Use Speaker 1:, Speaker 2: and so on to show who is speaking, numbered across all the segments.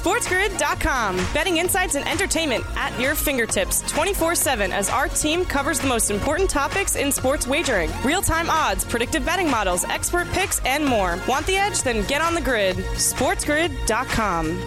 Speaker 1: SportsGrid.com. Betting insights and entertainment at your fingertips 24 7 as our team covers the most important topics in sports wagering real time odds, predictive betting models, expert picks, and more. Want the edge? Then get on the grid. SportsGrid.com.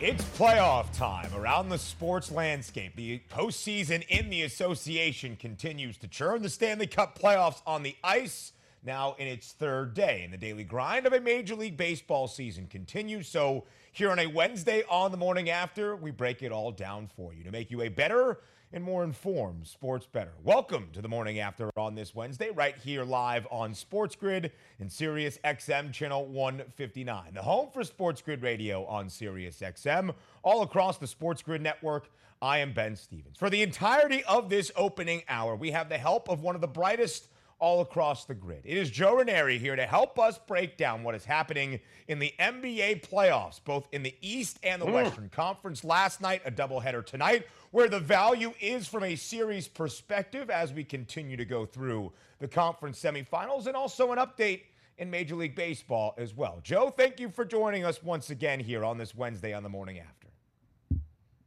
Speaker 2: It's playoff time around the sports landscape. The postseason in the association continues to churn. The Stanley Cup playoffs on the ice now in its third day. And the daily grind of a Major League Baseball season continues. So, here on a Wednesday on the morning after, we break it all down for you to make you a better and more informed sports better. Welcome to the morning after on this Wednesday, right here live on Sports Grid and Sirius XM channel 159, the home for Sports Grid Radio on Sirius XM, all across the Sports Grid network. I am Ben Stevens. For the entirety of this opening hour, we have the help of one of the brightest all across the grid. It is Joe Raineri here to help us break down what is happening in the NBA playoffs, both in the East and the mm. Western Conference. Last night, a doubleheader tonight, where the value is from a series perspective as we continue to go through the conference semifinals, and also an update in Major League Baseball as well. Joe, thank you for joining us once again here on this Wednesday on the morning after.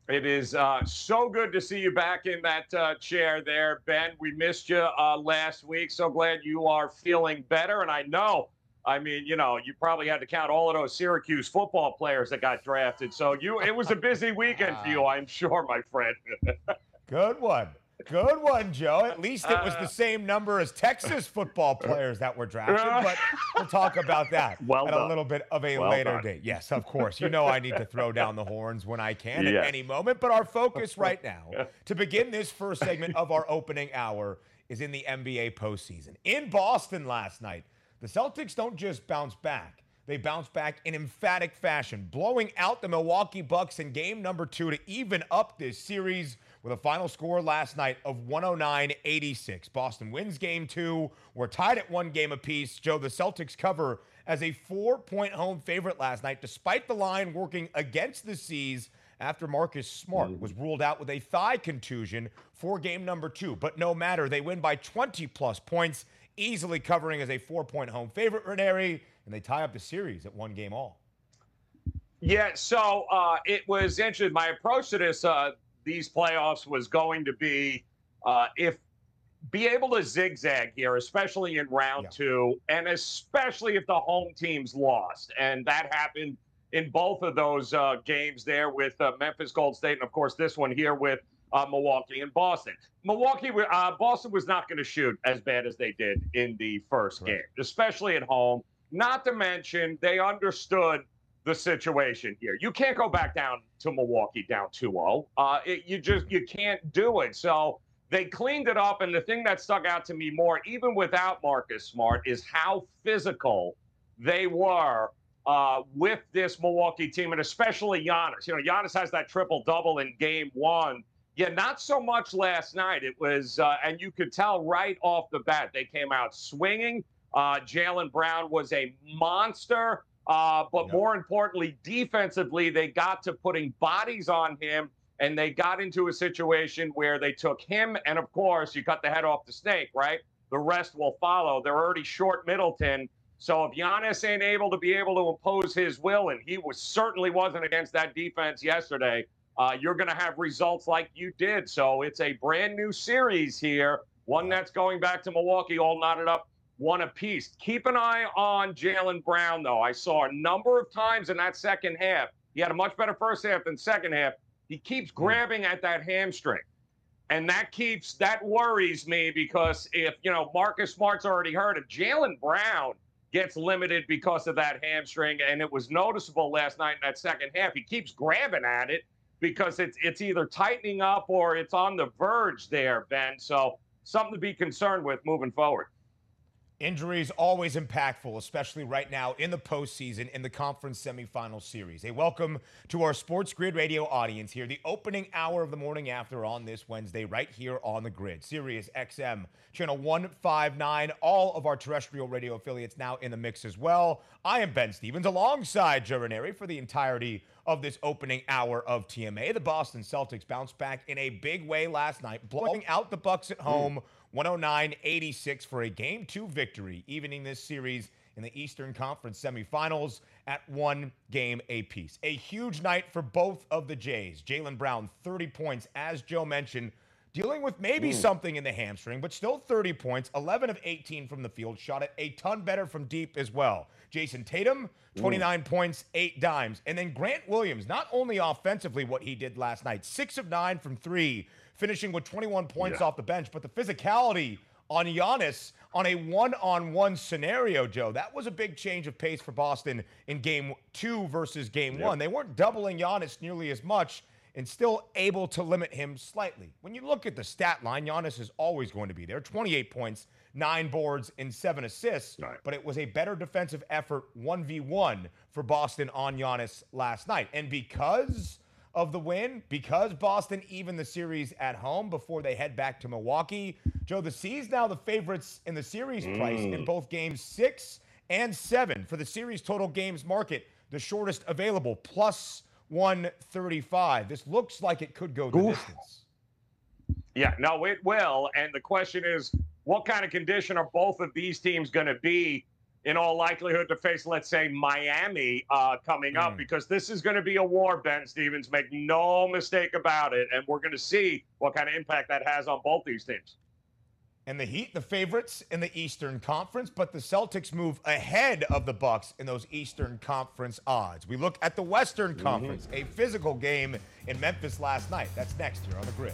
Speaker 3: It is uh, so good to see you back in that uh, chair there, Ben. We missed you uh, last week. So glad you are feeling better. And I know, I mean, you know, you probably had to count all of those Syracuse football players that got drafted. So you, it was a busy weekend for you, I'm sure, my friend.
Speaker 2: good one. Good one, Joe. At least it was the uh, same number as Texas football players that were drafted, but we'll talk about that
Speaker 3: well
Speaker 2: at
Speaker 3: done.
Speaker 2: a little bit of a
Speaker 3: well
Speaker 2: later
Speaker 3: done.
Speaker 2: date. Yes, of course. You know I need to throw down the horns when I can yes. at any moment, but our focus right now to begin this first segment of our opening hour is in the NBA postseason. In Boston last night, the Celtics don't just bounce back. They bounce back in emphatic fashion, blowing out the Milwaukee Bucks in game number two to even up this series with a final score last night of 109 86. Boston wins game two. We're tied at one game apiece. Joe, the Celtics cover as a four point home favorite last night, despite the line working against the C's after Marcus Smart mm-hmm. was ruled out with a thigh contusion for game number two. But no matter, they win by 20 plus points, easily covering as a four point home favorite, Raineri, and they tie up the series at one game all.
Speaker 3: Yeah, so uh, it was interesting. My approach to this uh, these playoffs was going to be uh, if be able to zigzag here, especially in round yeah. two, and especially if the home teams lost. And that happened in both of those uh, games there with uh, Memphis Gold State, and of course this one here with uh, Milwaukee and Boston. Milwaukee, uh, Boston was not going to shoot as bad as they did in the first right. game, especially at home. Not to mention they understood the situation here. You can't go back down to Milwaukee down 2-0. Uh, it, you just you can't do it. So they cleaned it up, and the thing that stuck out to me more, even without Marcus Smart, is how physical they were uh, with this Milwaukee team, and especially Giannis. You know, Giannis has that triple double in Game One. Yeah, not so much last night. It was, uh, and you could tell right off the bat they came out swinging. Uh, Jaylen Brown was a monster. Uh, but more importantly, defensively, they got to putting bodies on him and they got into a situation where they took him. And of course, you cut the head off the snake, right? The rest will follow. They're already short Middleton. So if Giannis ain't able to be able to impose his will, and he was certainly wasn't against that defense yesterday, uh, you're going to have results like you did. So it's a brand new series here, one that's going back to Milwaukee, all knotted up one apiece. Keep an eye on Jaylen Brown, though. I saw a number of times in that second half. He had a much better first half than second half. He keeps hmm. grabbing at that hamstring. And that keeps that worries me because if you know Marcus Smart's already hurt, if Jaylen Brown gets limited because of that hamstring, and it was noticeable last night in that second half, he keeps grabbing at it because it's it's either tightening up or it's on the verge there, Ben. So something to be concerned with moving forward.
Speaker 2: Injuries always impactful, especially right now in the postseason in the conference semifinal series. A welcome to our Sports Grid Radio audience here, the opening hour of the morning after on this Wednesday, right here on the grid. Sirius XM, channel 159, all of our terrestrial radio affiliates now in the mix as well. I am Ben Stevens alongside Joe Raineri for the entirety of this opening hour of TMA. The Boston Celtics bounced back in a big way last night, blowing out the Bucks at home. Mm 109 86 for a game two victory, evening this series in the Eastern Conference semifinals at one game apiece. A huge night for both of the Jays. Jaylen Brown, 30 points, as Joe mentioned, dealing with maybe mm. something in the hamstring, but still 30 points, 11 of 18 from the field, shot it a ton better from deep as well. Jayson Tatum, 29 mm. points, eight dimes. And then Grant Williams, not only offensively what he did last night, six of nine from three, finishing with 21 points yeah. off the bench, but the physicality on Giannis on a one-on-one scenario, Joe. That was a big change of pace for Boston in game two versus game yep. one. They weren't doubling Giannis nearly as much and still able to limit him slightly. When you look at the stat line, Giannis is always going to be there. 28 points, nine boards, and seven assists. Right. But it was a better defensive effort, 1v1, for Boston on Giannis last night. And because of the win, because Boston even the series at home before they head back to Milwaukee, Joe, the C's now the favorites in the series mm. price in both games six and seven for the series total games market, the shortest available, plus 135. This looks like it could go the Oof. distance.
Speaker 3: Yeah, no, it will. And the question is, what kind of condition are both of these teams going to be in all likelihood to face, let's say, Miami uh, coming up? Mm. Because this is going to be a war, Ben Stevens. Make no mistake about it. And we're going to see what kind of impact that has on both these teams
Speaker 2: and the Heat, the favorites in the Eastern Conference, but the Celtics move ahead of the Bucks in those Eastern Conference odds. We look at the Western mm-hmm. Conference, a physical game in Memphis last night. That's next here on the grid.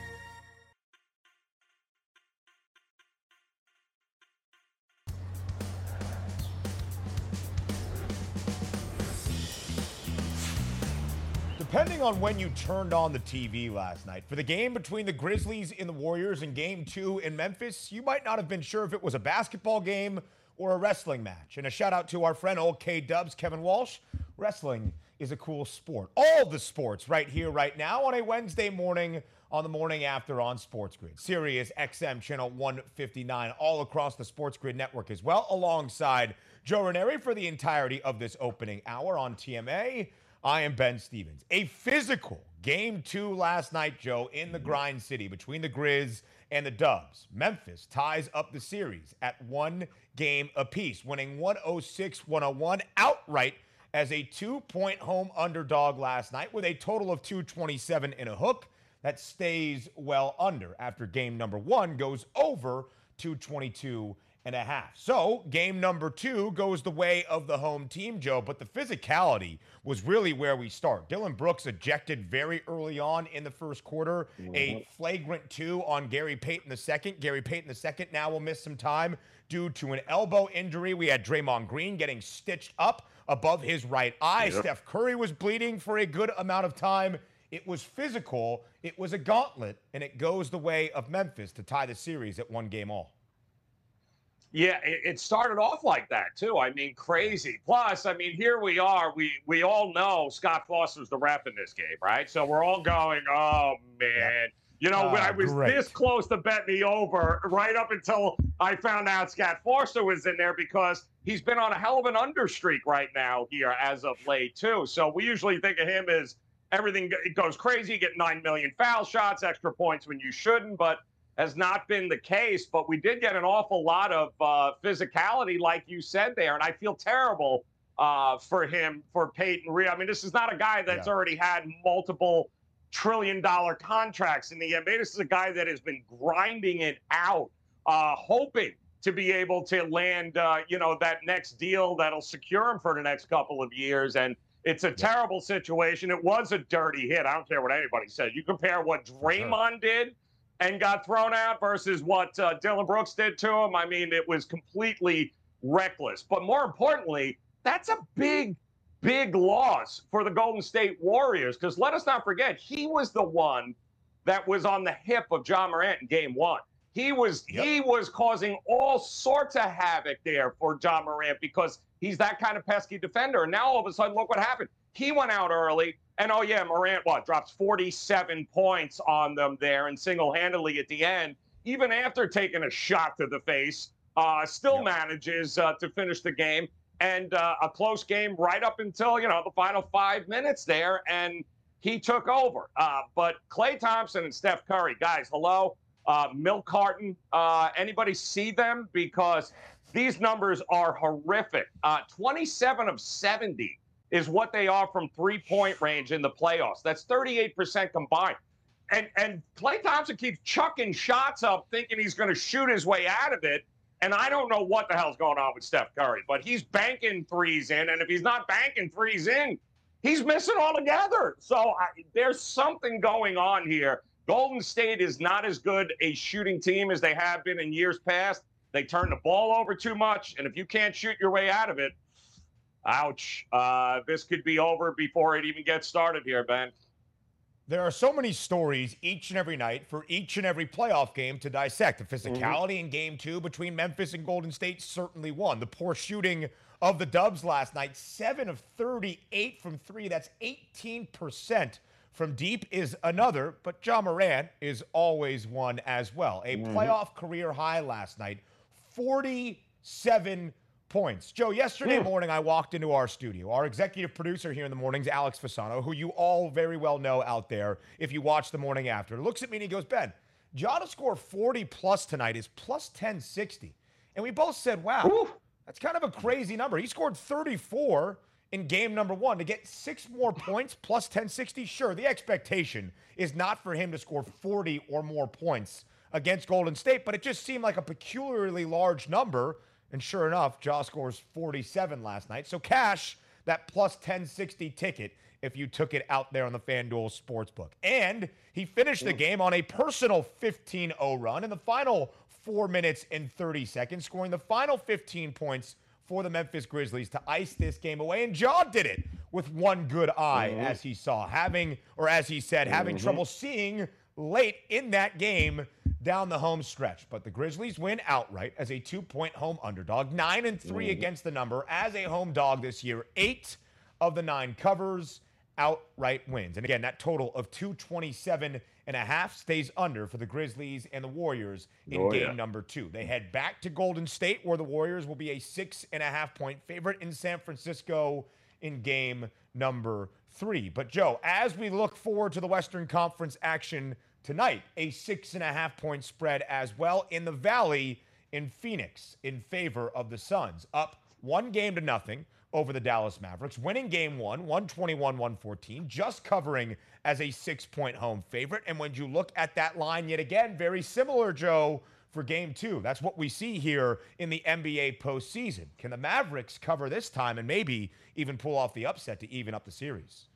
Speaker 2: depending on when you turned on the TV last night, for the game between the Grizzlies and the Warriors in game two in Memphis, you might not have been sure if it was a basketball game or a wrestling match. And a shout out to our friend, old K Dubs, Kevin Walsh. Wrestling is a cool sport. All the sports right here, right now, on a Wednesday morning on the morning after on Sports Grid. Sirius XM channel 159, all across the Sports Grid network as well, alongside Joe Raineri for the entirety of this opening hour on TMA. I am Ben Stevens. A physical game two last night, Joe, in the mm-hmm. grind city between the Grizz and the Dubs. Memphis ties up the series at one game apiece, winning 106 101 outright as a two point home underdog last night with a total of 227 in a hook. That stays well under after game number one goes over 222 and a half. So, game number two goes the way of the home team, Joe, but the physicality was really where we start. Dillon Brooks ejected very early on in the first quarter, mm-hmm. a flagrant two on Gary Payton the second. Gary Payton the second now will miss some time due to an elbow injury. We had Draymond Green getting stitched up above his right eye. Yep. Steph Curry was bleeding for a good amount of time. It was physical, it was a gauntlet, and it goes the way of Memphis to tie the series at one game all.
Speaker 3: Yeah, it, it, started off like that too. I mean, crazy. Plus, I mean, here we are. We we all know Scott Foster's the ref in this game, right? So we're all going, oh man. You know, when I ah, was great. this close to bet me over, right up until I found out Scott Foster was in there because he's been on a hell of an understreak right now here as of late too. So we usually think of him as everything goes crazy, get nine million foul shots, extra points when you shouldn't, but has not been the case, but we did get an awful lot of uh, physicality, like you said there, and I feel terrible uh, for him for Peyton Reed. I mean, this is not a guy that's yeah. already had multiple trillion dollar contracts in the NBA. This is a guy that has been grinding it out, uh, hoping to be able to land, uh, you know, that next deal that'll secure him for the next couple of years. And it's a terrible situation. It was a dirty hit. I don't care what anybody says. You compare what Draymond did and got thrown out versus what uh, Dillon Brooks did to him. I mean, it was completely reckless. But more importantly, that's a big, big loss for the Golden State Warriors because let us not forget, he was the one that was on the hip of Ja Morant in game one. He was yep. he was causing all sorts of havoc there for Ja Morant because he's that kind of pesky defender. And now all of a sudden, look what happened. He went out early. And oh yeah, Morant what drops 47 points on them there and single-handedly at the end, even after taking a shot to the face uh, still manages uh, to finish the game and uh, a close game right up until you know the final five minutes there, and he took over. Uh, but Klay Thompson and Steph Curry, guys, hello, uh, milk carton. Uh, anybody see them because these numbers are horrific. Uh, 27 of 70 is what they are from three-point range in the playoffs. That's 38% combined. And and Klay Thompson keeps chucking shots up, thinking he's going to shoot his way out of it. And I don't know what the hell's going on with Steph Curry, but he's banking threes in. And if he's not banking threes in, he's missing altogether. So I, there's something going on here. Golden State is not as good a shooting team as they have been in years past. They turn the ball over too much. And if you can't shoot your way out of it, ouch. Uh, this could be over before it even gets started here, Ben.
Speaker 2: There are so many stories each and every night for each and every playoff game to dissect. The physicality mm-hmm. in game two between Memphis and Golden State certainly won. The poor shooting of the Dubs last night, 7 of 38 from three. That's 18% from deep is another, but Ja Morant is always one as well. A mm-hmm. playoff career high last night, 47 points. Joe, yesterday mm. morning I walked into our studio. Our executive producer here in the mornings, Alex Fasano, who you all very well know out there if you watch the morning after, looks at me and he goes, Ben, Ja to score 40 plus tonight is plus 1060. And we both said, wow, Ooh. that's kind of a crazy number. He scored 34 in game number one to get six more points plus 1060. Sure, the expectation is not for him to score 40 or more points against Golden State, but it just seemed like a peculiarly large number and sure enough, Ja scores 47 last night. So cash that plus 1060 ticket if you took it out there on the FanDuel Sportsbook. And he finished the game on a personal 15 0 run in the final four minutes and 30 seconds, scoring the final 15 points for the Memphis Grizzlies to ice this game away. And Ja did it with one good eye, mm-hmm. as he saw, having, or as he said, having mm-hmm. trouble seeing late in that game down the home stretch. But the Grizzlies win outright as a two point home underdog, nine and 3 mm. against the number as a home dog this year. Eight of the nine covers, outright wins. And again, that total of 227 and a half stays under for the Grizzlies and the Warriors in oh, game yeah. number two. They head back to Golden State, where the Warriors will be a six and a half point favorite in San Francisco in game number three. But, Joe, as we look forward to the Western Conference action tonight, a six and a half point spread as well in the Valley in Phoenix in favor of the Suns, up one game to nothing over the Dallas Mavericks, winning game one, 121 114, just covering as a six point home favorite. And when you look at that line yet again, very similar, Joe, for game two. That's what we see here in the NBA postseason. Can the Mavericks cover this time and maybe even pull off the upset to even up the series?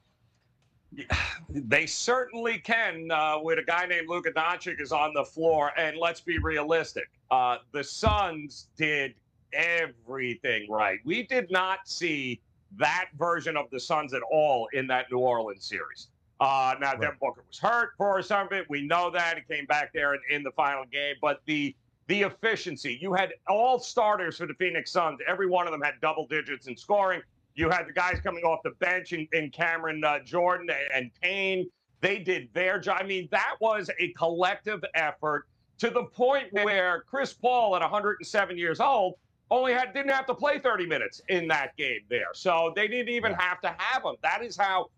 Speaker 3: They certainly can uh, with a guy named Luka Doncic is on the floor. And let's be realistic. Uh, the Suns did everything right. We did not see that version of the Suns at all in that New Orleans series. Uh, now, right. Devin Booker was hurt for some of it. We know that. He came back there in, in the final game. But the the efficiency, you had all starters for the Phoenix Suns. Every one of them had double digits in scoring. You had the guys coming off the bench in, in Cameron uh, Jordan and Payne. They did their job. I mean, that was a collective effort to the point where Chris Paul, at 107 years old, only had didn't have to play 30 minutes in that game there. So they didn't even have to have him. That is how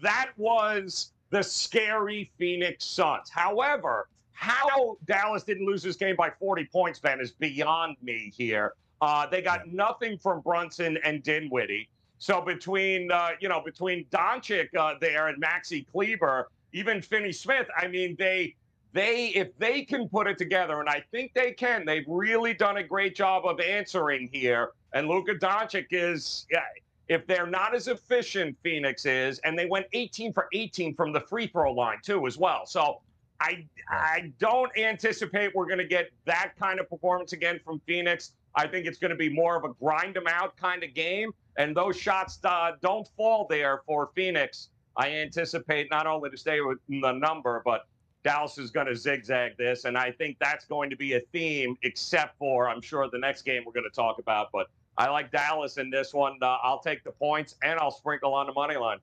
Speaker 3: that was the scary Phoenix Suns. However, how Dallas didn't lose this game by 40 points, Ben, is beyond me here. Uh, they got nothing from Brunson and Dinwiddie. So between uh, you know between Doncic uh, there and Maxi Kleber, even Finney Smith, I mean they they if they can put it together, and I think they can. They've really done a great job of answering here. And Luka Doncic is, yeah, if they're not as efficient, Phoenix is, and they went 18 for 18 from the free throw line too as well. So I I don't anticipate we're going to get that kind of performance again from Phoenix. I think it's going to be more of a grind them out kind of game. And those shots uh, don't fall there for Phoenix. I anticipate not only to stay with the number, but Dallas is going to zigzag this. And I think that's going to be a theme, except for, I'm sure, the next game we're going to talk about. But I like Dallas in this one. Uh, I'll take the points and I'll sprinkle on the money line.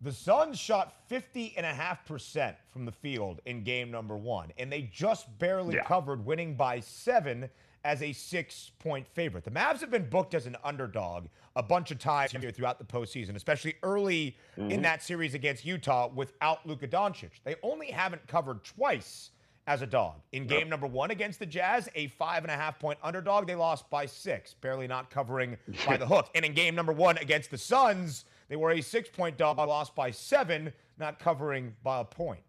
Speaker 2: The Suns shot 50.5% from the field in game number one, and they just barely yeah. covered, winning by seven as a six point favorite. The Mavs have been booked as an underdog a bunch of times here throughout the postseason, especially early mm-hmm. in that series against Utah without Luka Doncic. They only haven't covered twice as a dog. In game yep. number one against the Jazz, a five and a half point underdog, they lost by six, barely not covering by the hook. And in game number one against the Suns, they were a six point dog, lost by seven, not covering by a point.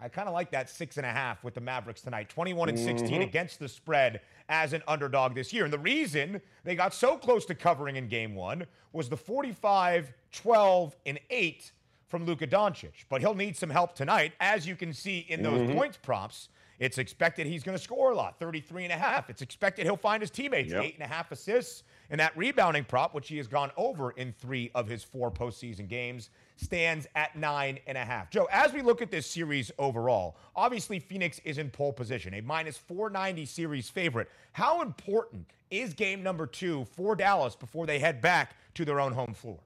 Speaker 2: I kind of like that six and a half with the Mavericks tonight. 21 and 16 mm-hmm. against the spread as an underdog this year. And the reason they got so close to covering in game one was the 45, 12, and 8 from Luka Doncic. But he'll need some help tonight. As you can see in those mm-hmm. points props, it's expected he's going to score a lot, 33 and a half. It's expected he'll find his teammates, yep. eight and a half assists. And that rebounding prop, which he has gone over in three of his four postseason games, stands at nine and a half. Joe, as we look at this series overall, obviously Phoenix is in pole position, a minus 490 series favorite. How important is game number two for Dallas before they head back to their own home floor?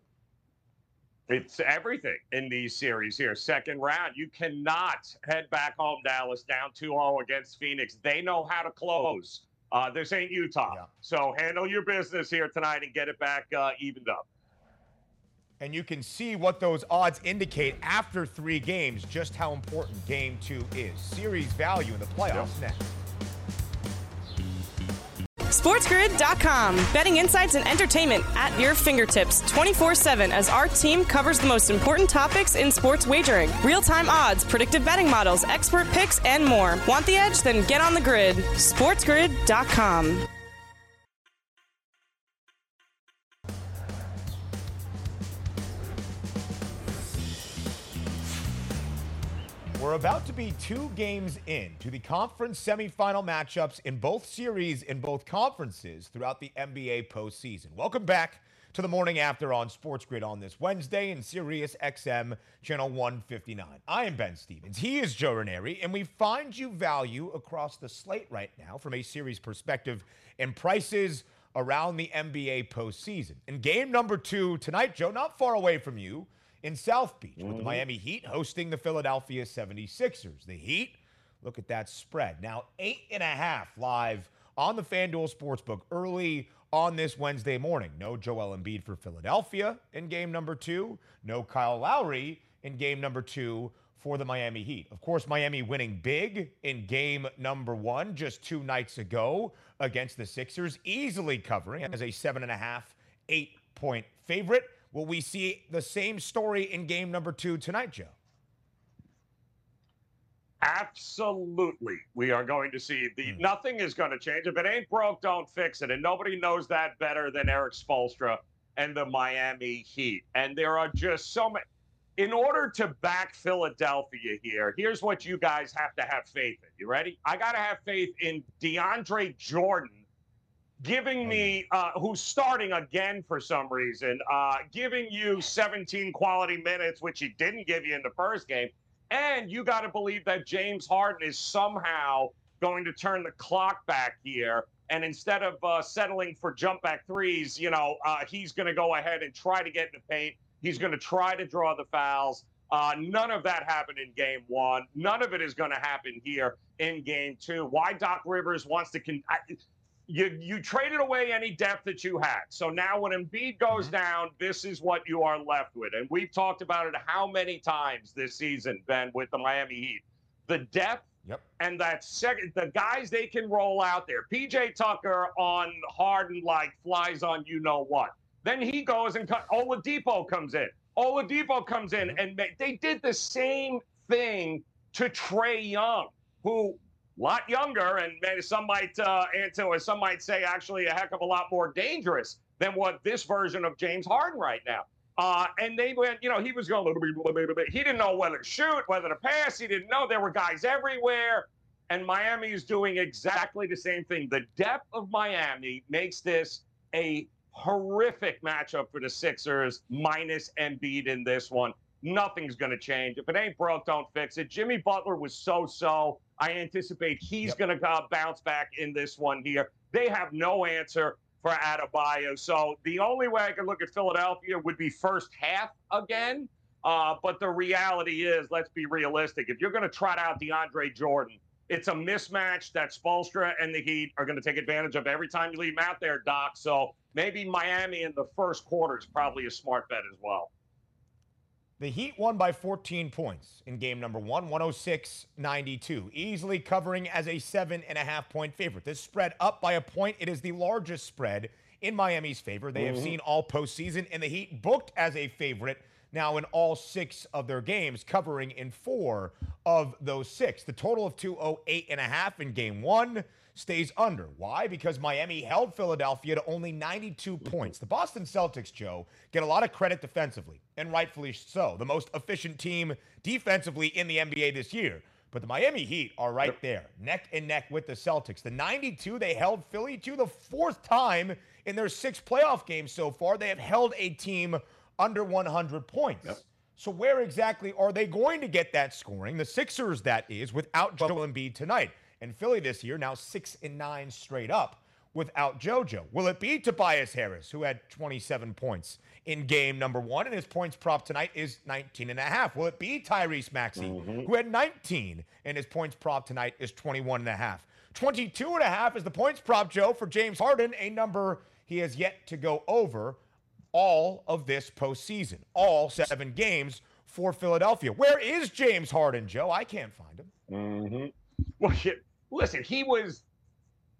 Speaker 3: It's everything in these series here. Second round, you cannot head back home, Dallas, down 2 0 against Phoenix. They know how to close. Uh, this ain't Utah. Yeah. So handle your business here tonight and get it back uh, evened up.
Speaker 2: And you can see what those odds indicate after three games, just how important game two is. Series value in the playoffs yep. next.
Speaker 1: SportsGrid.com. Betting insights and entertainment at your fingertips 24 7 as our team covers the most important topics in sports wagering real time odds, predictive betting models, expert picks, and more. Want the edge? Then get on the grid. SportsGrid.com.
Speaker 2: We're about to be two games in to the conference semifinal matchups in both series in both conferences throughout the NBA postseason. Welcome back to the morning after on Sports Grid on this Wednesday in Sirius XM channel 159. I am Ben Stevens. He is Joe Raineri, and we find you value across the slate right now from a series perspective and prices around the NBA postseason. In game number two tonight, Joe, not far away from you in South Beach mm-hmm. with the mm-hmm. Miami Heat hosting the Philadelphia 76ers. The Heat, look at that spread. Now, eight and a half live on the FanDuel Sportsbook early on this Wednesday morning. No Joel Embiid for Philadelphia in game number two. No Kyle Lowry in game number two for the Miami Heat. Of course, Miami winning big in game number one just two nights ago against the Sixers, easily covering as a seven and a half, eight point favorite. Will we see the same story in game number two tonight, Joe?
Speaker 3: Absolutely. We are going to see the mm. nothing is going to change. If it ain't broke, don't fix it. And nobody knows that better than Erik Spoelstra and the Miami Heat. And there are just so many. In order to back Philadelphia here, here's what you guys have to have faith in. You ready? I got to have faith in DeAndre Jordan giving me uh, who's starting again for some reason, uh, giving you 17 quality minutes, which he didn't give you in the first game, and you got to believe that James Harden is somehow going to turn the clock back here. And instead of uh, settling for jump back threes, you know, uh, he's going to go ahead and try to get in the paint. He's going to try to draw the fouls. Uh, none of that happened in game one. None of it is going to happen here in game two. Why Doc Rivers wants to. Con- I, you you traded away any depth that you had. So now when Embiid goes mm-hmm. down, this is what you are left with. And we've talked about it how many times this season, Ben, with the Miami Heat. The depth Yep. And that second, the guys they can roll out there. PJ Tucker on Harden like flies on you know what. Then he goes and cut, Oladipo comes in. Oladipo comes in, mm-hmm. and they did the same thing to Trae Young, who lot younger, and some might uh, or some might say actually a heck of a lot more dangerous than what this version of James Harden right now. Uh, and they went, you know, he was going a little bit. He didn't know whether to shoot, whether to pass. He didn't know there were guys everywhere. And Miami is doing exactly the same thing. The depth of Miami makes this a horrific matchup for the Sixers, minus Embiid in this one. Nothing's going to change. If it ain't broke, don't fix it. Jimmy Butler was so so. I anticipate he's yep. going to uh, bounce back in this one here. They have no answer for Adebayo. So the only way I can look at Philadelphia would be first half again. Uh, but the reality is, let's be realistic. If you're going to trot out DeAndre Jordan, It's a mismatch that Spoelstra and the Heat are going to take advantage of every time you leave them out there, Doc. So maybe Miami in the first quarter is probably a smart bet as well.
Speaker 2: The Heat won by 14 points in game number one, 106 92, easily covering as a seven and a half point favorite. This spread up by a point. It is the largest spread in Miami's favor. They mm-hmm. have seen all postseason, and the Heat booked as a favorite now in all six of their games, covering in four of those six. The total of 208 and a half in game one stays under. Why? Because Miami held Philadelphia to only 92 points. The Boston Celtics, Joe, get a lot of credit defensively, and rightfully so. The most efficient team defensively in the NBA this year. But the Miami Heat are right there, neck and neck with the Celtics. The 92 they held Philly to the fourth time in their six playoff games so far. They have held a team under 100 points. Yep. So where exactly are they going to get that scoring? The Sixers, that is, without Joel Embiid tonight. And Philly this year now six and nine straight up without JoJo. Will it be Tobias Harris, who had 27 points in game number one, and his points prop tonight is 19 and a half? Will it be Tyrese Maxey, mm-hmm. who had 19, and his points prop tonight is 21 and a half? 22 and a half is the points prop, Joe, for James Harden, a number he has yet to go over all of this postseason, all seven games for Philadelphia. Where is James Harden, Joe? I can't find him.
Speaker 3: Mm-hmm. Well, listen, he was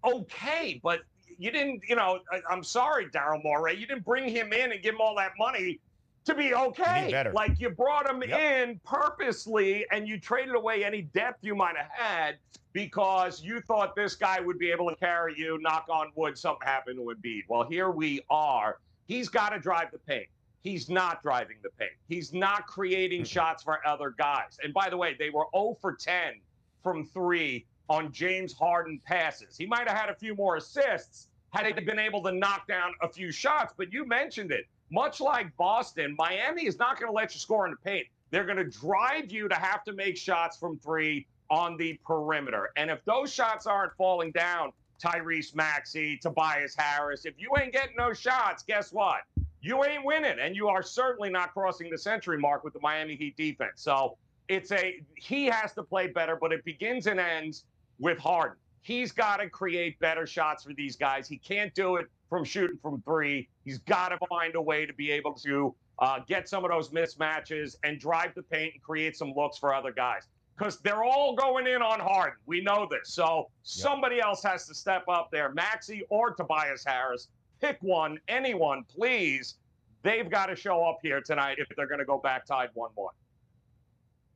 Speaker 3: okay, but you didn't, you know, I, am sorry, Daryl Morey, you didn't bring him in and give him all that money to be okay. Like you brought him yep. in purposely and you traded away any depth you might have had because you thought this guy would be able to carry you, knock on wood, something happened to Embiid. Well, here we are. He's got to drive the paint. He's not driving the paint. He's not creating mm-hmm. shots for other guys. And by the way, they were 0 for 10 from three on James Harden passes. He might have had a few more assists had he been able to knock down a few shots. But you mentioned it. Much like Boston, Miami is not going to let you score in the paint. They're going to drive you to have to make shots from three on the perimeter. And if those shots aren't falling down, Tyrese Maxey, Tobias Harris. If you ain't getting those shots, guess what? You ain't winning, and you are certainly not crossing the century mark with the Miami Heat defense. So it's a he has to play better, but it begins and ends with Harden. He's got to create better shots for these guys. He can't do it from shooting from three. He's got to find a way to be able to uh, get some of those mismatches and drive the paint and create some looks for other guys because they're all going in on Harden. We know this. So somebody yep. else has to step up there. Maxey or Tobias Harris. Pick one, anyone, please. They've got to show up here tonight if they're going to go back tied 1 1.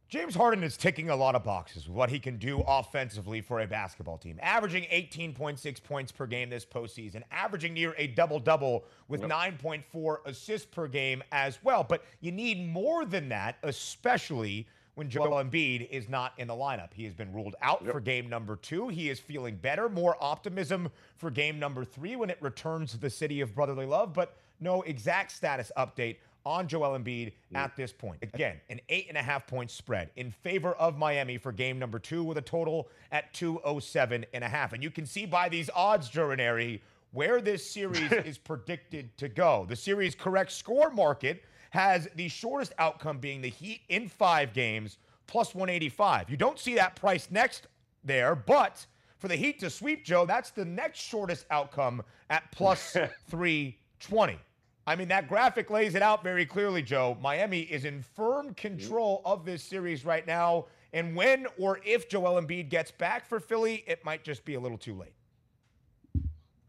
Speaker 2: James Harden is ticking a lot of boxes with what he can do offensively for a basketball team. Averaging 18.6 points per game this postseason, averaging near a double double with yep. 9.4 assists per game as well. But you need more than that, especially when Joel Embiid is not in the lineup. He has been ruled out yep. for game number two. He is feeling better, more optimism for game number three when it returns to the city of brotherly love, but no exact status update on Joel Embiid mm. at this point. Again, an eight and a half point spread in favor of Miami for game number two with a total at 207 and a half. And you can see by these odds, Joe Raineri, where this series is predicted to go. The series correct score market has the shortest outcome being the Heat in five games plus 185. You don't see that price next there, but for the Heat to sweep, Joe, that's the next shortest outcome at plus 320. I mean, that graphic lays it out very clearly, Joe. Miami is in firm control of this series right now. And when or if Joel Embiid gets back for Philly, it might just be a little too late.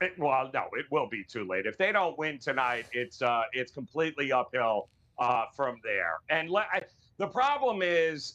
Speaker 3: It, well, no, it will be too late. If they don't win tonight, it's uh, it's completely uphill uh, from there. And le- I, the problem is,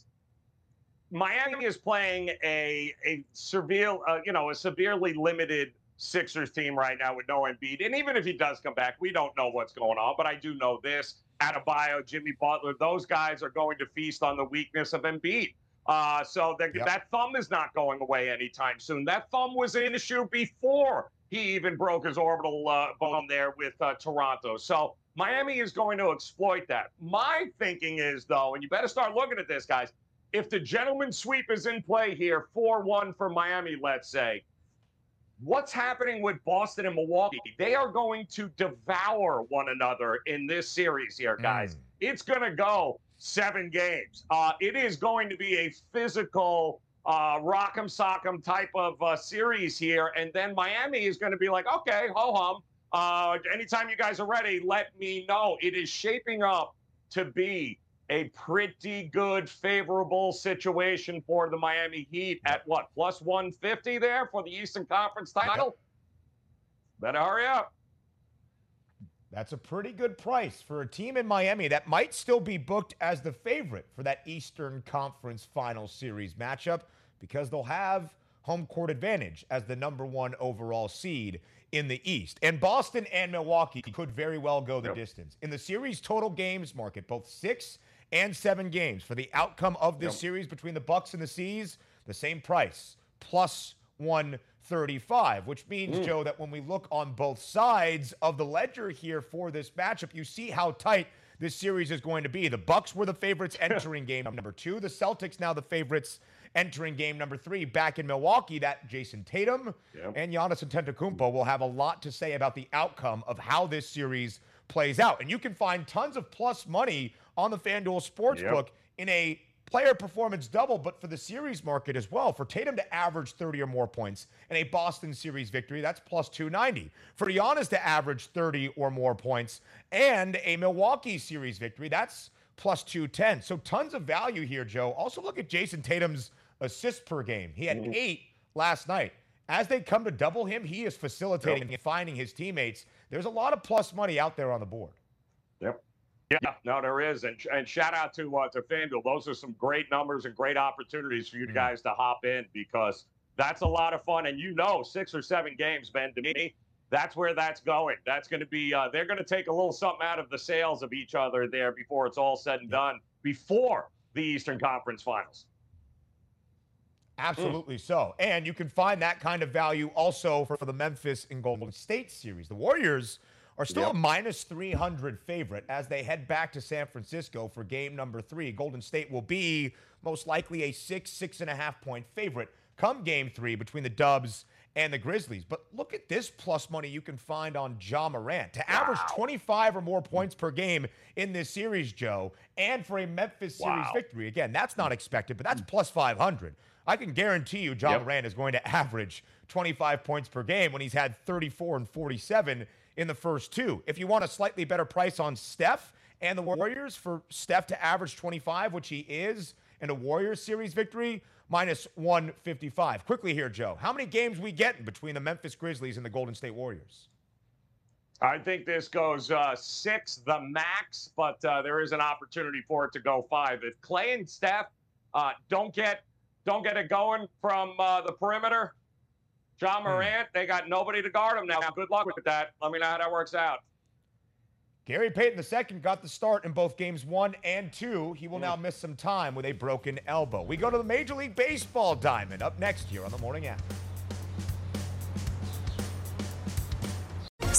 Speaker 3: Miami is playing a a severe, uh, you know, a severely limited Sixers team right now with no Embiid. And even if he does come back, we don't know what's going on. But I do know this: Adebayo, Jimmy Butler, those guys are going to feast on the weakness of Embiid. Uh, so yep. that thumb is not going away anytime soon. That thumb was in the shoe before he even broke his orbital uh, bone there with uh, Toronto. So Miami is going to exploit that. My thinking is, though, and you better start looking at this, guys. If the gentleman sweep is in play here, 4 1 for Miami, let's say, what's happening with Boston and Milwaukee? They are going to devour one another in this series here, guys. Mm. It's going to go seven games. Uh, it is going to be a physical uh, rock'em sock'em type of uh, series here, and then Miami is going to be like, okay, ho hum. Uh, anytime you guys are ready, let me know. It is shaping up to be a pretty good, favorable situation for the Miami Heat at what plus 150 there for the Eastern Conference title. Better hurry up.
Speaker 2: That's a pretty good price for a team in Miami that might still be booked as the favorite for that Eastern Conference Final Series matchup because they'll have home court advantage as the number one overall seed in the East. And Boston and Milwaukee could very well go the yep. distance. In the series total games market, both six and seven games for the outcome of this yep. series between the Bucks and the C's, the same price, plus 135, which means, mm. Joe, that when we look on both sides of the ledger here for this matchup, you see how tight this series is going to be. The Bucks were the favorites entering game number two. The Celtics now the favorites entering game number three back in Milwaukee. That Jayson Tatum yep. and Giannis Antetokounmpo will have a lot to say about the outcome of how this series plays out. And you can find tons of plus money on the FanDuel Sportsbook yep. in a player performance double, but for the series market as well. For Tatum to average 30 or more points in a Boston series victory, that's plus 290. For Giannis to average 30 or more points and a Milwaukee series victory, that's plus 210. So tons of value here, Joe. Also look at Jayson Tatum's assists per game. He had mm-hmm. eight last night. As they come to double him, he is facilitating yep. and finding his teammates. There's a lot of plus money out there on the board.
Speaker 3: Yeah, no, there is, and and shout out to uh, to FanDuel. Those are some great numbers and great opportunities for you mm. guys to hop in because that's a lot of fun. And you know, six or seven games, Ben. To me, that's where that's going. That's going to be. Uh, they're going to take a little something out of the sales of each other there before it's all said and done. Before the Eastern Conference Finals.
Speaker 2: Absolutely mm. so. And you can find that kind of value also for, for the Memphis and Golden State series. The Warriors are still yep. a minus 300 favorite as they head back to San Francisco for game number three. Golden State will be most likely a six, six and a half point favorite come game three between the Dubs and the Grizzlies. But look at this plus money you can find on Ja Morant to average 25 or more points per game in this series, Joe, and for a Memphis series victory. Again, that's not expected, but that's plus 500. I can guarantee you Ja yep. Morant is going to average 25 points per game when he's had 34 and 47 in the first two. If you want a slightly better price on Steph and the Warriors for Steph to average 25, which he is, and a Warriors series victory, minus 155. Quickly here, Joe. How many games we getting between the Memphis Grizzlies and the Golden State Warriors?
Speaker 3: I think this goes uh, six, the max, but uh, there is an opportunity for it to go five. If Klay and Steph uh, don't get don't get it going from uh, the perimeter, Ja hmm. Morant, they got nobody to guard him now. Good luck with that. Let me know how that works out.
Speaker 2: Gary Payton II got the start in both games one and two. He will now miss some time with a broken elbow. We go to the Major League Baseball diamond up next here on the morning after.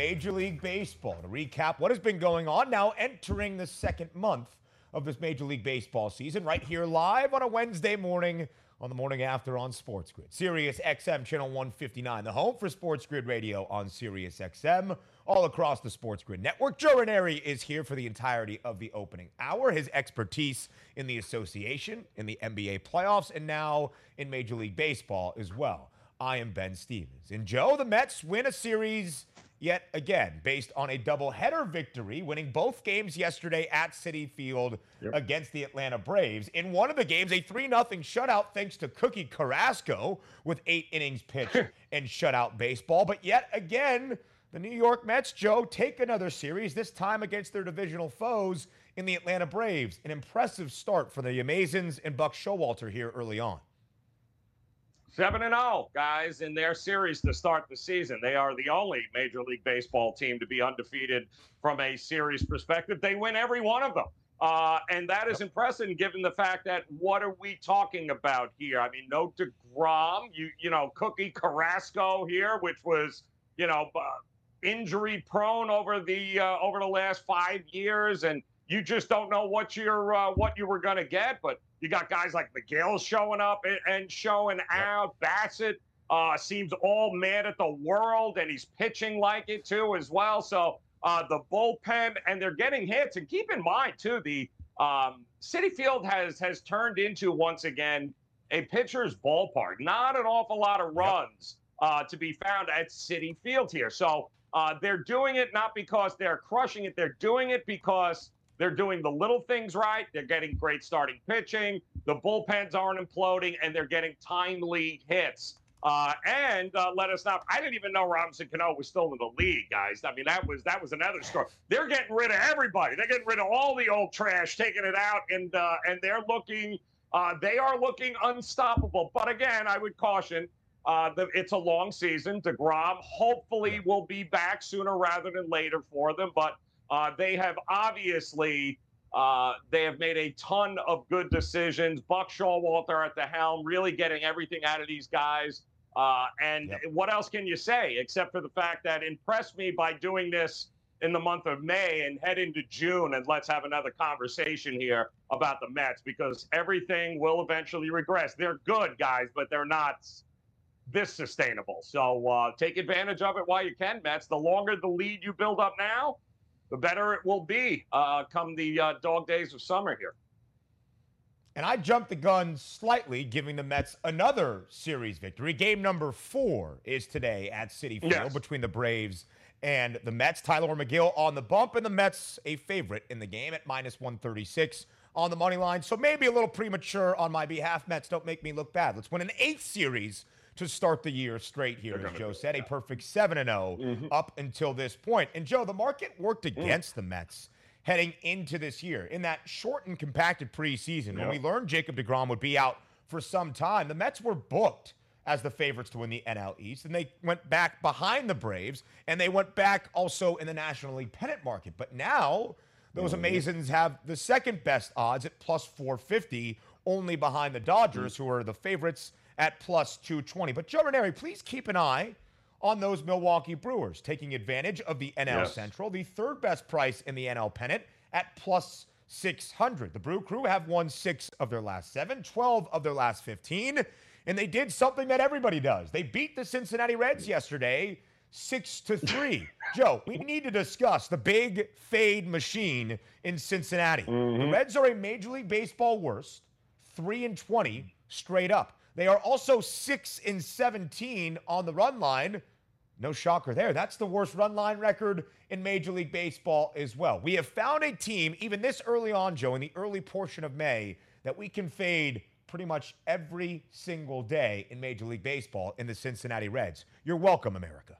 Speaker 2: Major League Baseball to recap what has been going on now entering the second month of this Major League Baseball season right here live on a Wednesday morning on the morning after on Sports Grid. Sirius XM channel 159, the home for Sports Grid Radio on Sirius XM all across the Sports Grid network. Joe Raineri is here for the entirety of the opening hour. His expertise in the association, in the NBA playoffs, and now in Major League Baseball as well. I am Ben Stevens. And Joe, the Mets win a series yet again, based on a doubleheader victory, winning both games yesterday at Citi Field yep. against the Atlanta Braves. In one of the games, a 3 0 shutout thanks to Cookie Carrasco with eight innings pitched and shutout baseball. But yet again, the New York Mets, Joe, take another series, this time against their divisional foes in the Atlanta Braves. An impressive start for the Amazins and Buck Showalter here early on.
Speaker 3: 7 and 0, guys, in their series to start the season. They are the only Major League Baseball team to be undefeated from a series perspective. They win every one of them. Uh, and that is impressive given the fact that what are we talking about here? I mean, no DeGrom, you, you know, Cookie Carrasco here, which was, you know, uh, injury prone over the uh, over the last five years, and you just don't know what you're uh, what you were going to get. But you got guys like Megill showing up and, showing out. Bassitt uh, seems all mad at the world, and he's pitching like it too as well. So uh, the bullpen, and they're getting hits. And keep in mind too, the um, Citi Field has has turned into once again a pitcher's ballpark. Not an awful lot of runs uh, to be found at Citi Field here. So uh, they're doing it not because they're crushing it. They're doing it because they're doing the little things right. They're getting great starting pitching. The bullpens aren't imploding, and they're getting timely hits. Uh, and uh, let us not. I didn't even know Robinson Cano was still in the league, guys. I mean, that was that was another story. They're getting rid of everybody. They're getting rid of all the old trash, taking it out, and uh, and they're looking. Uh, they are looking unstoppable. But again, I would caution. Uh, the, it's a long season. Degrom hopefully will be back sooner rather than later for them. But uh, they have obviously they have made a ton of good decisions. Buck Showalter at the helm, really getting everything out of these guys. Uh, and yep. what else can you say except for the fact that impressed me by doing this in the month of May and head into June and let's have another conversation here about the Mets because everything will eventually regress. They're good guys, but they're not this sustainable. So uh, take advantage of it while you can, Mets. The longer the lead you build up now, the better it will be uh, come the uh, dog days of summer here.
Speaker 2: And I jumped the gun slightly, giving the Mets another series victory. Game number four is today at Citi Field yes. between the Braves and the Mets. Tylor Megill on the bump, and the Mets a favorite in the game at minus 136 on the money line. So maybe a little premature on my behalf. Mets don't make me look bad. Let's win an eighth series to start the year straight here, as Joe said. A perfect 7 and 0 mm-hmm. up until this point. And Joe, the market worked mm. against mm. the Mets heading into this year. In that short and compacted preseason, yep. when we learned Jacob DeGrom would be out for some time, the Mets were booked as the favorites to win the NL East. And they went back behind the Braves, and they went back also in the National League pennant market. But now, those mm-hmm. Amazins have the second best odds at plus 450, only behind the Dodgers, mm-hmm. who are the favorites at plus 220. But Joe Raineri, please keep an eye on those Milwaukee Brewers, taking advantage of the NL yes. Central, the third best price in the NL pennant at plus 600. The Brew Crew have won six of their last seven, 12 of their last 15, and they did something that everybody does. They beat the Cincinnati Reds yesterday. Six to three. Joe, we need to discuss the big fade machine in Cincinnati. Mm-hmm. The Reds are a Major League Baseball worst, three and twenty straight up. They are also 6 and 17 on the run line. No shocker there. That's the worst run line record in Major League Baseball as well. We have found a team, even this early on, Joe, in the early portion of May, that we can fade pretty much every single day in Major League Baseball in the Cincinnati Reds. You're welcome, America.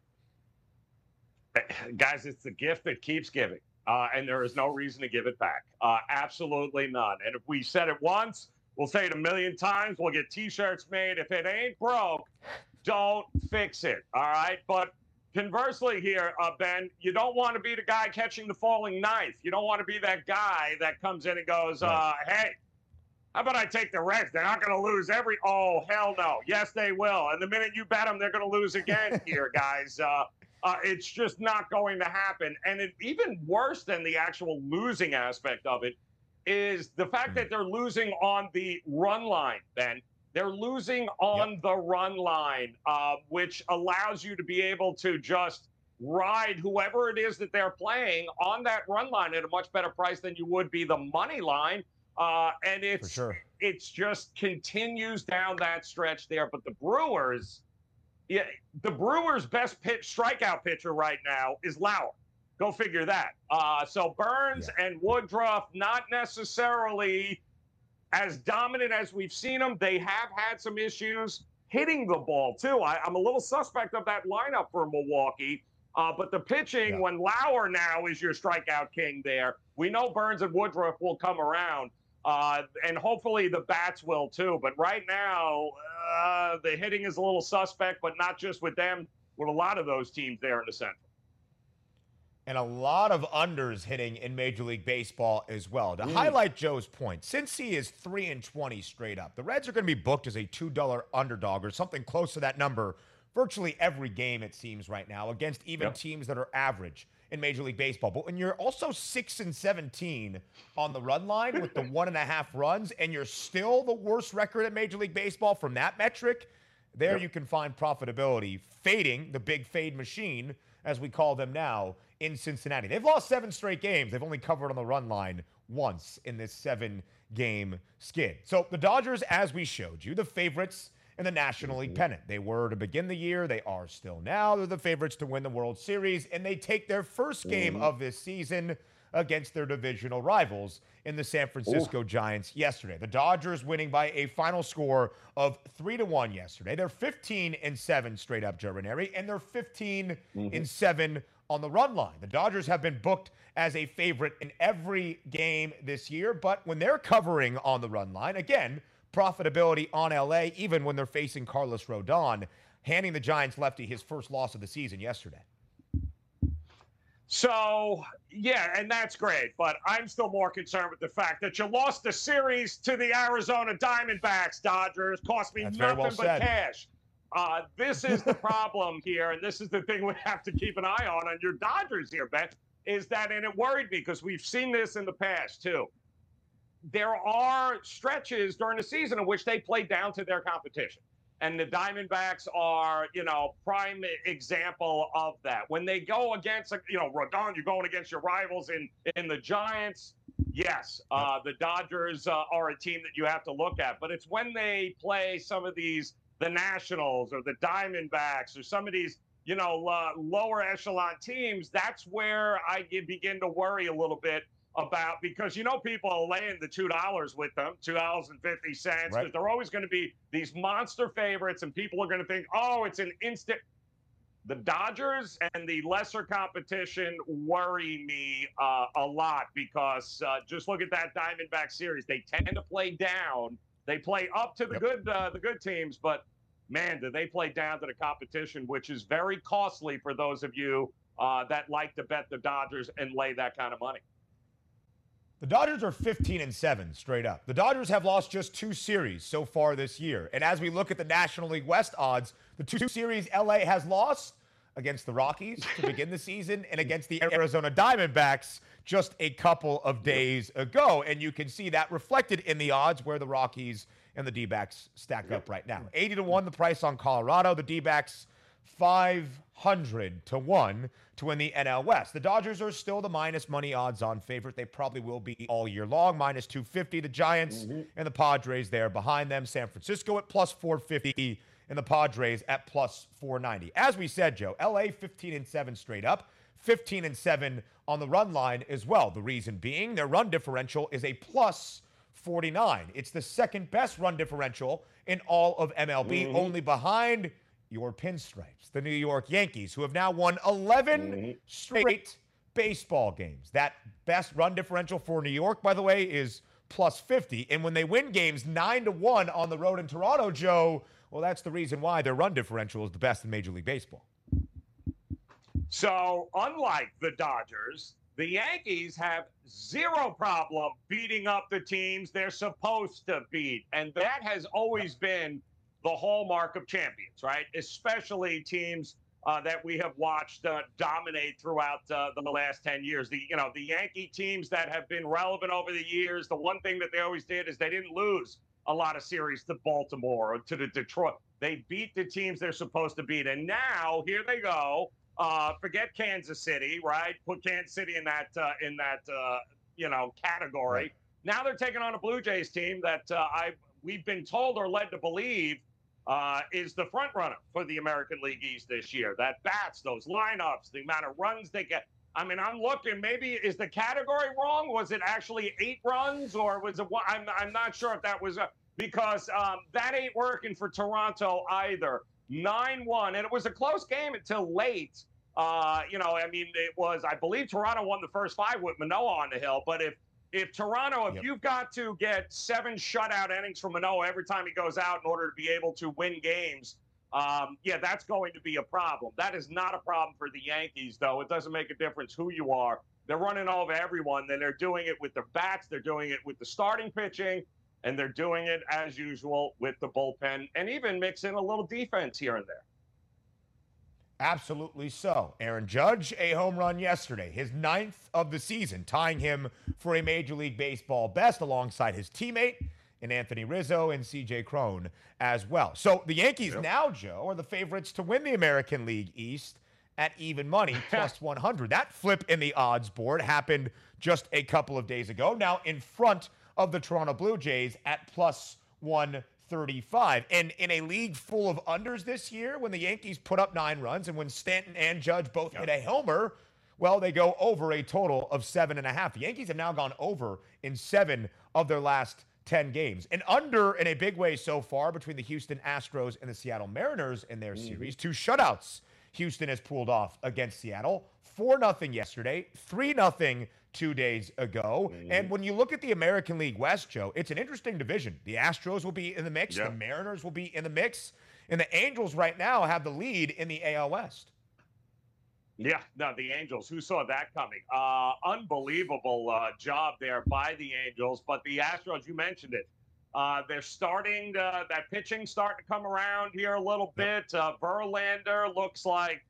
Speaker 3: Guys, it's the gift that keeps giving, uh, and there is no reason to give it back. Uh, absolutely none. And if we said it once, We'll say it a million times. We'll get T-shirts made. If it ain't broke, don't fix it. All right. But conversely, here, uh, Ben, you don't want to be the guy catching the falling knife. You don't want to be that guy that comes in and goes, uh, "Hey, how about I take the Reds? They're not going to lose every. Oh hell no! Yes, they will. And the minute you bet them, they're going to lose again. here, guys. Uh, uh, it's just not going to happen. And it, even worse than the actual losing aspect of it is the fact that hmm. they're losing on the run line, Ben. They're losing on yep. the run line, uh, which allows you to be able to just ride whoever it is that they're playing on that run line at a much better price than you would be the money line. Uh, and it's sure. it's just continues down that stretch there. But the Brewers, yeah, the Brewers' best pitch strikeout pitcher right now is Lauer. Go figure that. Uh, so Burnes yeah. and Woodruff, not necessarily as dominant as we've seen them. They have had some issues hitting the ball too. I, am a little suspect of that lineup for Milwaukee. Uh, but the pitching, yeah. when Lauer now is your strikeout king there, we know Burnes and Woodruff will come around. Uh, and hopefully the bats will too. But right now, uh, the hitting is a little suspect, but not just with them, with a lot of those teams there in the Central
Speaker 2: and a lot of unders hitting in Major League Baseball as well. To mm. highlight Joe's point, since he is 3 and 20 straight up, the Reds are going to be booked as a $2 underdog or something close to that number virtually every game, it seems, right now, against even yep. teams that are average in Major League Baseball. But when you're also 6 and 17 on the run line with the one and a half runs, and you're still the worst record in Major League Baseball from that metric, there yep. you can find profitability fading the big fade machine, as we call them now, in Cincinnati. They've lost seven straight games. They've only covered on the run line once in this seven game skid. So the Dodgers, as we showed you, the favorites in the National League pennant. They were to begin the year. They are still now. They're the favorites to win the World Series, and they take their first game mm-hmm. of this season against their divisional rivals in the San Francisco Ooh. Giants yesterday. The Dodgers winning by a final score of 3 to 1 yesterday. They're 15 and 7 straight up Raineri, and they're 15 mm-hmm. and 7 on the run line. The Dodgers have been booked as a favorite in every game this year, but when they're covering on the run line, again, profitability on LA, even when they're facing Carlos Rodon, handing the Giants lefty his first loss of the season yesterday.
Speaker 3: So, yeah, and that's great. But I'm still more concerned with the fact that you lost the series to the Arizona Diamondbacks, Dodgers. Cost me that's nothing well but said. cash. Uh, this is the problem here, and this is the thing we have to keep an eye on on your Dodgers here, Ben, is that, and it worried me because we've seen this in the past too there are stretches during the season in which they play down to their competition. And the Diamondbacks are, you know, prime example of that. When they go against, you know, Rodon, you're going against your rivals in in the Giants. Yes, uh, the Dodgers uh, are a team that you have to look at, but it's when they play some of these, the Nationals or the Diamondbacks or some of these, you know, uh, lower echelon teams. That's where I begin to worry a little bit about because you know people are laying the two dollars with them, two dollars and fifty cents, because right. they're always going to be these monster favorites, and people are going to think, oh, it's an instant. The Dodgers and the lesser competition worry me uh, a lot because uh, just look at that Diamondback series. They tend to play down. They play up to the yep. good uh, the good teams, but man, do they play down to the competition, which is very costly for those of you uh, that like to bet the Dodgers and lay that kind of money.
Speaker 2: The Dodgers are 15 and 7 straight up. The Dodgers have lost just two series so far this year. And as we look at the National League West odds, the two series LA has lost against the Rockies to begin the season and against the Arizona Diamondbacks just a couple of days ago. And you can see that reflected in the odds where the Rockies and the D backs stack up right now. 80 to 1 the price on Colorado. The D backs 500 to 1 to win the NL West. The Dodgers are still the minus money odds on favorite. They probably will be all year long, minus 250. The Giants mm-hmm. and the Padres there behind them. San Francisco at plus 450 and the Padres at plus 490. As we said, Joe, LA 15 and 7 straight up, 15 and 7 on the run line as well. The reason being their run differential is a plus 49. It's the second best run differential in all of MLB, mm-hmm. only behind your pinstripes, the New York Yankees, who have now won 11 mm-hmm. straight baseball games. That best run differential for New York, by the way, is plus 50. And when they win games 9 to 1 on the road in Toronto, Joe, well, that's the reason why their run differential is the best in Major League Baseball.
Speaker 3: So, unlike the Dodgers, the Yankees have zero problem beating up the teams they're supposed to beat. And that has always been the hallmark of champions, right? Especially teams uh, that we have watched uh, dominate throughout uh, the last 10 years. The you know the Yankee teams that have been relevant over the years. The one thing that they always did is they didn't lose a lot of series to Baltimore or to the Detroit. They beat the teams they're supposed to beat, and now here they go. Uh, forget Kansas City, right? Put Kansas City in that uh, in that uh, you know category. Right. Now they're taking on a Blue Jays team that I we've been told or led to believe uh, is the front runner for the American League East this year. That bats, those lineups, the amount of runs they get. I mean, I'm looking. Maybe is the category wrong? Was it actually eight runs, or was it one? I'm I'm not sure if that was a, because um, that ain't working for Toronto either. Nine one, and it was a close game until late. Uh, you know, I mean, it was. I believe Toronto won the first five with Manoah on the hill, but if if Toronto, if yep. you've got to get seven shutout innings from Manoah every time he goes out in order to be able to win games, um, yeah, that's going to be a problem. That is not a problem for the Yankees, though. It doesn't make a difference who you are. They're running over everyone. Then they're doing it with their bats. They're doing it with the starting pitching, and they're doing it as usual with the bullpen, and even mix in a little defense here and there.
Speaker 2: Absolutely so. Aaron Judge, a home run yesterday, his ninth of the season, tying him for a Major League Baseball best alongside his teammate in Anthony Rizzo and CJ Cron as well. So the Yankees yep. now, Joe, are the favorites to win the American League East at even money, plus 100. That flip in the odds board happened just a couple of days ago. Now in front of the Toronto Blue Jays at plus 135. And in a league full of unders this year, when the Yankees put up nine runs and when Stanton and Judge both yep. hit a homer, well, they go over a total of seven and a half. The Yankees have now gone over in seven of their last 10 games. And under in a big way so far between the Houston Astros and the Seattle Mariners in their mm-hmm. series. Two shutouts Houston has pulled off against Seattle. 4 nothing yesterday, 3 nothing two days ago. Mm-hmm. And when you look at the American League West, Joe, it's an interesting division. The Astros will be in the mix, yep. the Mariners will be in the mix, and the Angels right now have the lead in the AL West.
Speaker 3: Yeah, no, the Angels. Who saw that coming? Uh, unbelievable uh, job there by the Angels. But the Astros, you mentioned it. Uh, they're starting to, that pitching starting to come around here a little bit. Uh, Verlander looks like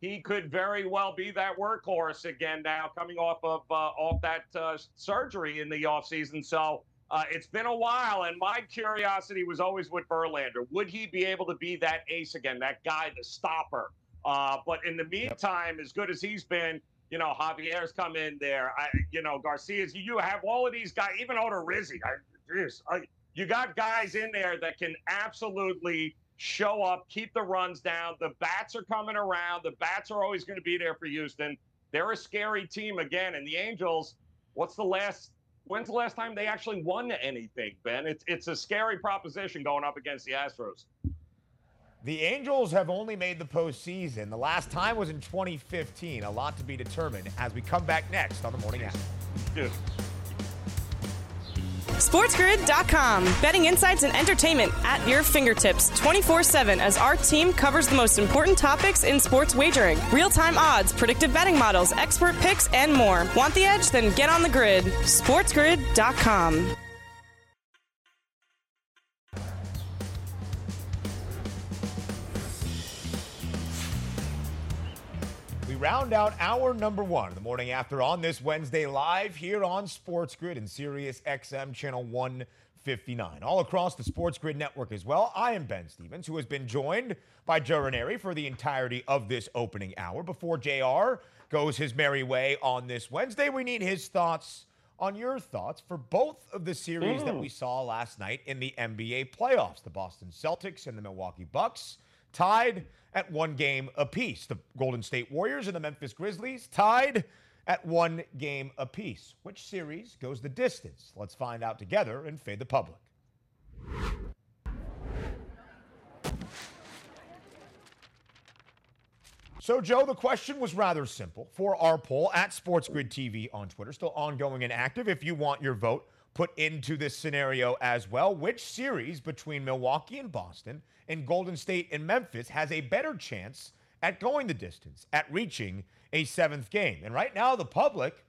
Speaker 3: he could very well be that workhorse again now, coming off of uh, off that uh, surgery in the offseason. So uh, it's been a while, and my curiosity was always with Verlander. Would he be able to be that ace again, that guy, the stopper? Uh, but in the meantime, yep. as good as he's been, you know, Javier's come in there. I, you know, Garcia's. You have all of these guys, even Odorizzi. I, geez, I, you got guys in there that can absolutely show up, keep the runs down. The bats are coming around. The bats are always going to be there for Houston. They're a scary team again. And the Angels, what's the last? When's the last time they actually won anything, Ben? It's it's a scary proposition going up against the Astros.
Speaker 2: The Angels have only made the postseason. The last time was in 2015. A lot to be determined as we come back next on the Morning After.
Speaker 1: SportsGrid.com. Betting insights and entertainment at your fingertips 24 7 as our team covers the most important topics in sports wagering real time odds, predictive betting models, expert picks, and more. Want the edge? Then get on the grid. SportsGrid.com.
Speaker 2: round out our number one the morning after on this Wednesday live here on Sports Grid and Sirius XM channel 159. All across the Sports Grid network as well. I am Ben Stevens, who has been joined by Joe Raineri for the entirety of this opening hour. Before JR goes his merry way on this Wednesday, we need his thoughts on your thoughts for both of the series mm. that we saw last night in the NBA playoffs the Boston Celtics and the Milwaukee Bucks tied at one game apiece. The Golden State Warriors and the Memphis Grizzlies tied at one game apiece. Which series goes the distance? Let's find out together and fade the public. So, Joe, the question was rather simple for our poll at SportsGrid TV on Twitter, still ongoing and active. If you want your vote put into this scenario as well, which series between Milwaukee and Boston and Golden State and Memphis has a better chance at going the distance, at reaching a seventh game. And right now, the public,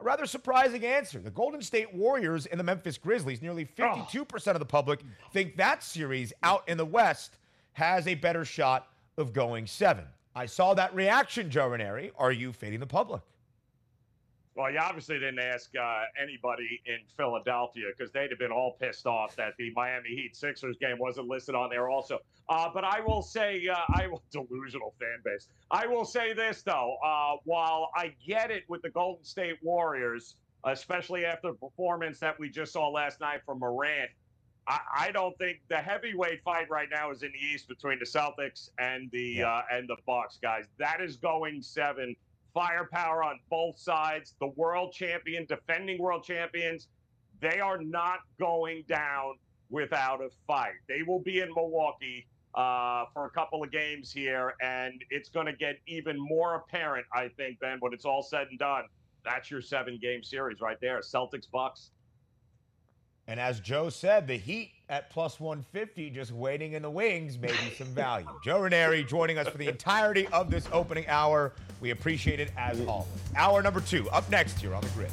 Speaker 2: a rather surprising answer. The Golden State Warriors and the Memphis Grizzlies, nearly 52% of the public think that series out in the West has a better shot of going seven. I saw that reaction, Joe Raineri. Are you fading the public?
Speaker 3: Well, you obviously didn't ask uh, anybody in Philadelphia because they'd have been all pissed off that the Miami Heat Sixers game wasn't listed on there also. Uh, but I will say, uh, I will delusional fan base. I will say this though, uh, while I get it with the Golden State Warriors, especially after the performance that we just saw last night from Morant, I, I don't think the heavyweight fight right now is in the East between the Celtics and the yeah. Uh, and the Bucks, guys. That is going seven firepower on both sides. The world champion, defending world champions, they are not going down without a fight. They will be in Milwaukee uh, for a couple of games here, and it's going to get even more apparent, I think, Ben, when it's all said and done. That's your seven game series right there Celtics Bucks.
Speaker 2: And as Joe said, the Heat at plus 150, just waiting in the wings, maybe some value. Joe Raineri joining us for the entirety of this opening hour. We appreciate it as always. Hour number two, up next here on the grid.